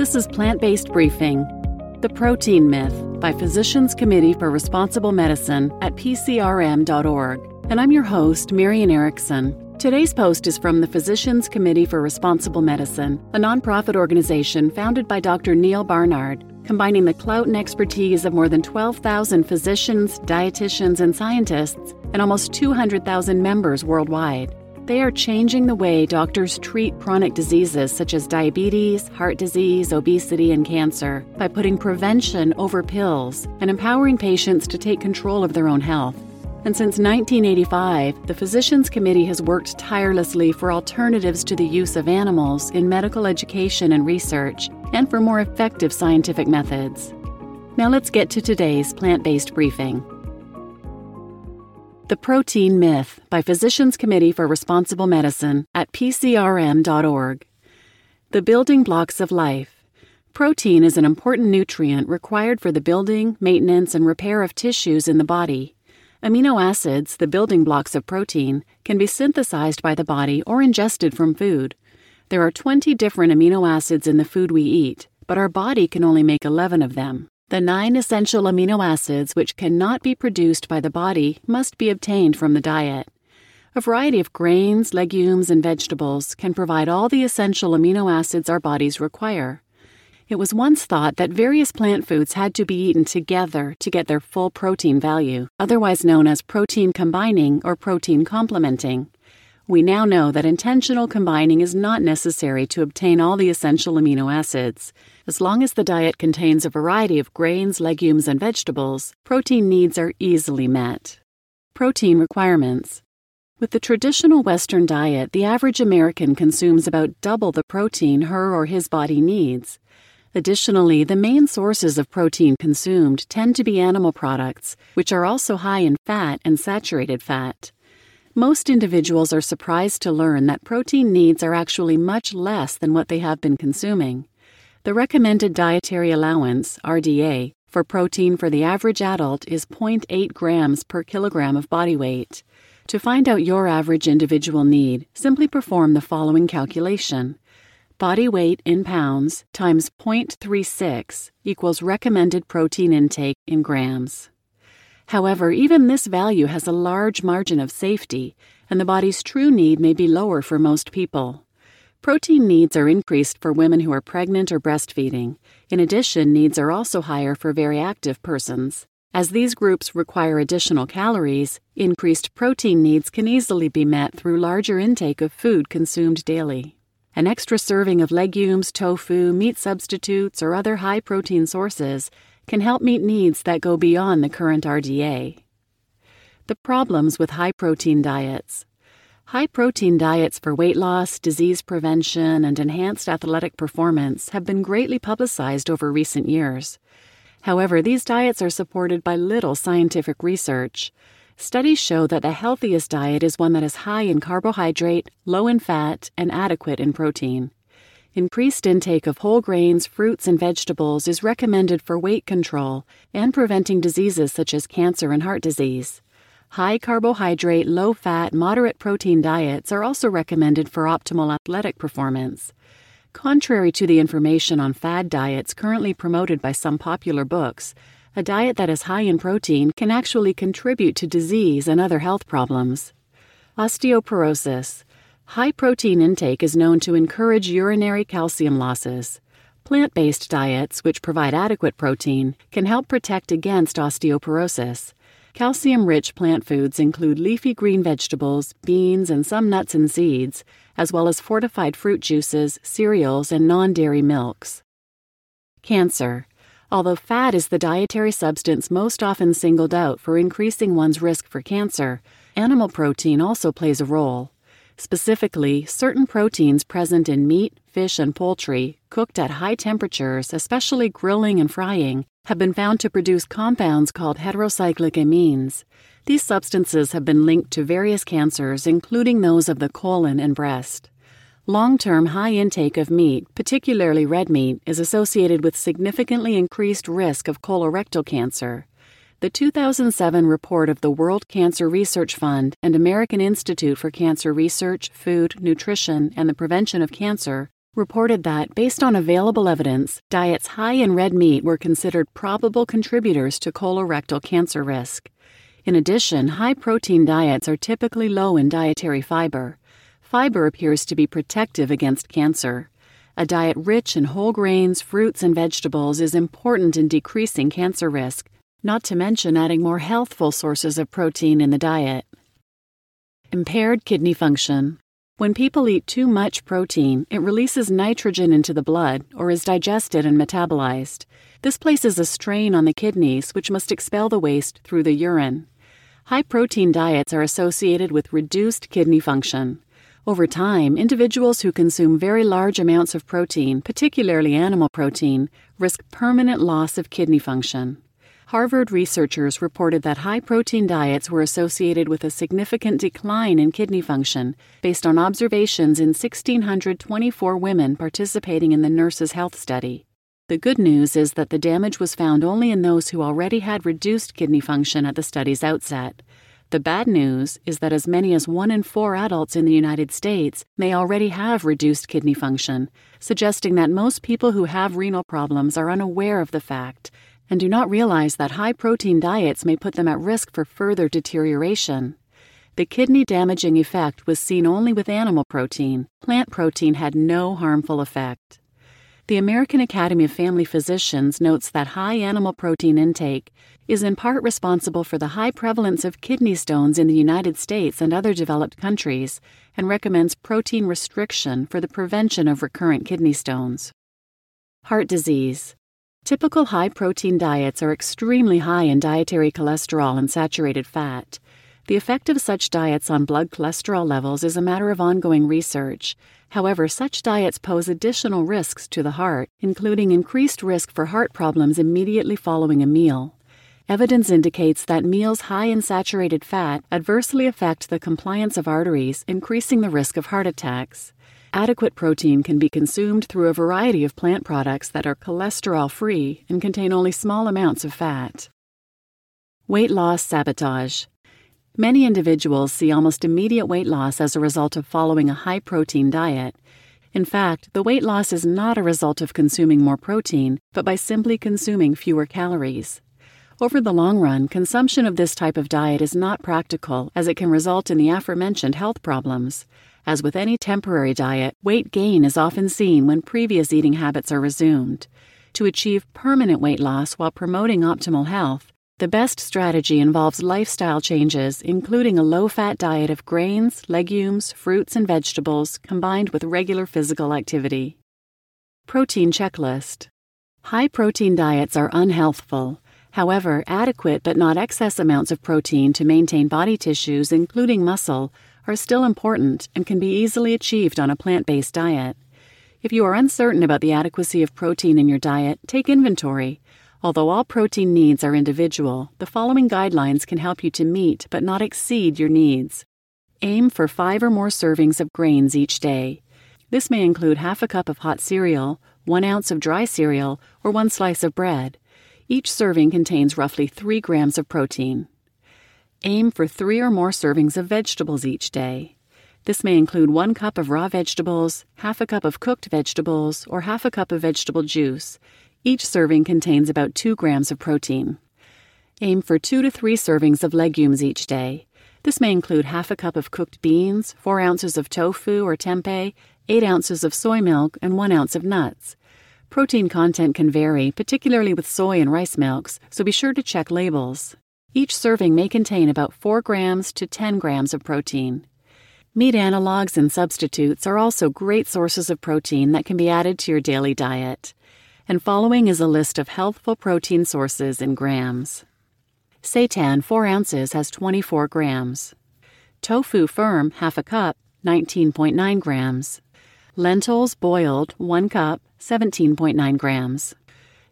This is Plant Based Briefing The Protein Myth by Physicians Committee for Responsible Medicine at PCRM.org. And I'm your host, Marian Erickson. Today's post is from the Physicians Committee for Responsible Medicine, a nonprofit organization founded by Dr. Neal Barnard, combining the clout and expertise of more than 12,000 physicians, dietitians, and scientists, and almost 200,000 members worldwide. They are changing the way doctors treat chronic diseases such as diabetes, heart disease, obesity, and cancer by putting prevention over pills and empowering patients to take control of their own health. And since 1985, the Physicians Committee has worked tirelessly for alternatives to the use of animals in medical education and research, and for more effective scientific methods. Now let's get to today's plant based briefing. The Protein Myth by Physicians Committee for Responsible Medicine at PCRM.org. The Building Blocks of Life. Protein is an important nutrient required for the building, maintenance, and repair of tissues in the body. Amino acids, the building blocks of protein, can be synthesized by the body or ingested from food. There are 20 different amino acids in the food we eat, but our body can only make 11 of them. The nine essential amino acids which cannot be produced by the body must be obtained from the diet. A variety of grains, legumes, and vegetables can provide all the essential amino acids our bodies require. It was once thought that various plant foods had to be eaten together to get their full protein value, otherwise known as protein combining or protein complementing. We now know that intentional combining is not necessary to obtain all the essential amino acids. As long as the diet contains a variety of grains, legumes, and vegetables, protein needs are easily met. Protein requirements. With the traditional Western diet, the average American consumes about double the protein her or his body needs. Additionally, the main sources of protein consumed tend to be animal products, which are also high in fat and saturated fat. Most individuals are surprised to learn that protein needs are actually much less than what they have been consuming. The recommended dietary allowance, RDA, for protein for the average adult is 0.8 grams per kilogram of body weight. To find out your average individual need, simply perform the following calculation. Body weight in pounds times 0.36 equals recommended protein intake in grams. However, even this value has a large margin of safety, and the body's true need may be lower for most people. Protein needs are increased for women who are pregnant or breastfeeding. In addition, needs are also higher for very active persons. As these groups require additional calories, increased protein needs can easily be met through larger intake of food consumed daily. An extra serving of legumes, tofu, meat substitutes, or other high protein sources can help meet needs that go beyond the current RDA. The problems with high protein diets. High protein diets for weight loss, disease prevention, and enhanced athletic performance have been greatly publicized over recent years. However, these diets are supported by little scientific research. Studies show that the healthiest diet is one that is high in carbohydrate, low in fat, and adequate in protein. Increased intake of whole grains, fruits, and vegetables is recommended for weight control and preventing diseases such as cancer and heart disease. High carbohydrate, low fat, moderate protein diets are also recommended for optimal athletic performance. Contrary to the information on fad diets currently promoted by some popular books, a diet that is high in protein can actually contribute to disease and other health problems. Osteoporosis. High protein intake is known to encourage urinary calcium losses. Plant based diets, which provide adequate protein, can help protect against osteoporosis. Calcium rich plant foods include leafy green vegetables, beans, and some nuts and seeds, as well as fortified fruit juices, cereals, and non dairy milks. Cancer. Although fat is the dietary substance most often singled out for increasing one's risk for cancer, animal protein also plays a role. Specifically, certain proteins present in meat, fish, and poultry, cooked at high temperatures, especially grilling and frying, have been found to produce compounds called heterocyclic amines. These substances have been linked to various cancers, including those of the colon and breast. Long term high intake of meat, particularly red meat, is associated with significantly increased risk of colorectal cancer. The 2007 report of the World Cancer Research Fund and American Institute for Cancer Research, Food, Nutrition, and the Prevention of Cancer reported that, based on available evidence, diets high in red meat were considered probable contributors to colorectal cancer risk. In addition, high protein diets are typically low in dietary fiber. Fiber appears to be protective against cancer. A diet rich in whole grains, fruits, and vegetables is important in decreasing cancer risk, not to mention adding more healthful sources of protein in the diet. Impaired kidney function. When people eat too much protein, it releases nitrogen into the blood or is digested and metabolized. This places a strain on the kidneys, which must expel the waste through the urine. High protein diets are associated with reduced kidney function. Over time, individuals who consume very large amounts of protein, particularly animal protein, risk permanent loss of kidney function. Harvard researchers reported that high protein diets were associated with a significant decline in kidney function based on observations in 1,624 women participating in the Nurses' Health Study. The good news is that the damage was found only in those who already had reduced kidney function at the study's outset. The bad news is that as many as one in four adults in the United States may already have reduced kidney function, suggesting that most people who have renal problems are unaware of the fact and do not realize that high protein diets may put them at risk for further deterioration. The kidney damaging effect was seen only with animal protein. Plant protein had no harmful effect. The American Academy of Family Physicians notes that high animal protein intake is in part responsible for the high prevalence of kidney stones in the United States and other developed countries, and recommends protein restriction for the prevention of recurrent kidney stones. Heart disease. Typical high protein diets are extremely high in dietary cholesterol and saturated fat. The effect of such diets on blood cholesterol levels is a matter of ongoing research. However, such diets pose additional risks to the heart, including increased risk for heart problems immediately following a meal. Evidence indicates that meals high in saturated fat adversely affect the compliance of arteries, increasing the risk of heart attacks. Adequate protein can be consumed through a variety of plant products that are cholesterol free and contain only small amounts of fat. Weight loss sabotage. Many individuals see almost immediate weight loss as a result of following a high protein diet. In fact, the weight loss is not a result of consuming more protein, but by simply consuming fewer calories. Over the long run, consumption of this type of diet is not practical as it can result in the aforementioned health problems. As with any temporary diet, weight gain is often seen when previous eating habits are resumed. To achieve permanent weight loss while promoting optimal health, the best strategy involves lifestyle changes, including a low fat diet of grains, legumes, fruits, and vegetables combined with regular physical activity. Protein checklist High protein diets are unhealthful. However, adequate but not excess amounts of protein to maintain body tissues, including muscle, are still important and can be easily achieved on a plant based diet. If you are uncertain about the adequacy of protein in your diet, take inventory. Although all protein needs are individual, the following guidelines can help you to meet but not exceed your needs. Aim for five or more servings of grains each day. This may include half a cup of hot cereal, one ounce of dry cereal, or one slice of bread. Each serving contains roughly 3 grams of protein. Aim for three or more servings of vegetables each day. This may include one cup of raw vegetables, half a cup of cooked vegetables, or half a cup of vegetable juice. Each serving contains about 2 grams of protein. Aim for 2 to 3 servings of legumes each day. This may include half a cup of cooked beans, 4 ounces of tofu or tempeh, 8 ounces of soy milk, and 1 ounce of nuts. Protein content can vary, particularly with soy and rice milks, so be sure to check labels. Each serving may contain about 4 grams to 10 grams of protein. Meat analogs and substitutes are also great sources of protein that can be added to your daily diet. And following is a list of healthful protein sources in grams. Seitan 4 ounces has 24 grams. Tofu firm half a cup, 19.9 grams. Lentils boiled 1 cup, 17.9 grams.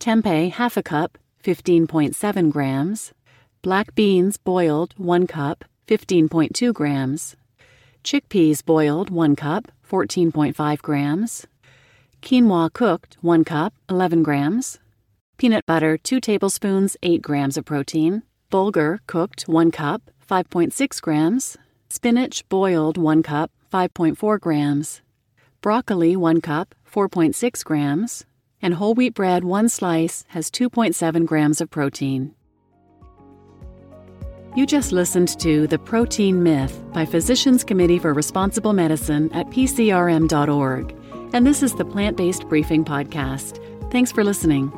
Tempeh half a cup, 15.7 grams. Black beans boiled 1 cup, 15.2 grams. Chickpeas boiled 1 cup, 14.5 grams. Quinoa cooked 1 cup, 11 grams. Peanut butter 2 tablespoons, 8 grams of protein. Bulgur cooked 1 cup, 5.6 grams. Spinach boiled 1 cup, 5.4 grams. Broccoli 1 cup, 4.6 grams, and whole wheat bread, one slice, has 2.7 grams of protein. You just listened to The Protein Myth by Physicians Committee for Responsible Medicine at PCRM.org. And this is the Plant Based Briefing Podcast. Thanks for listening.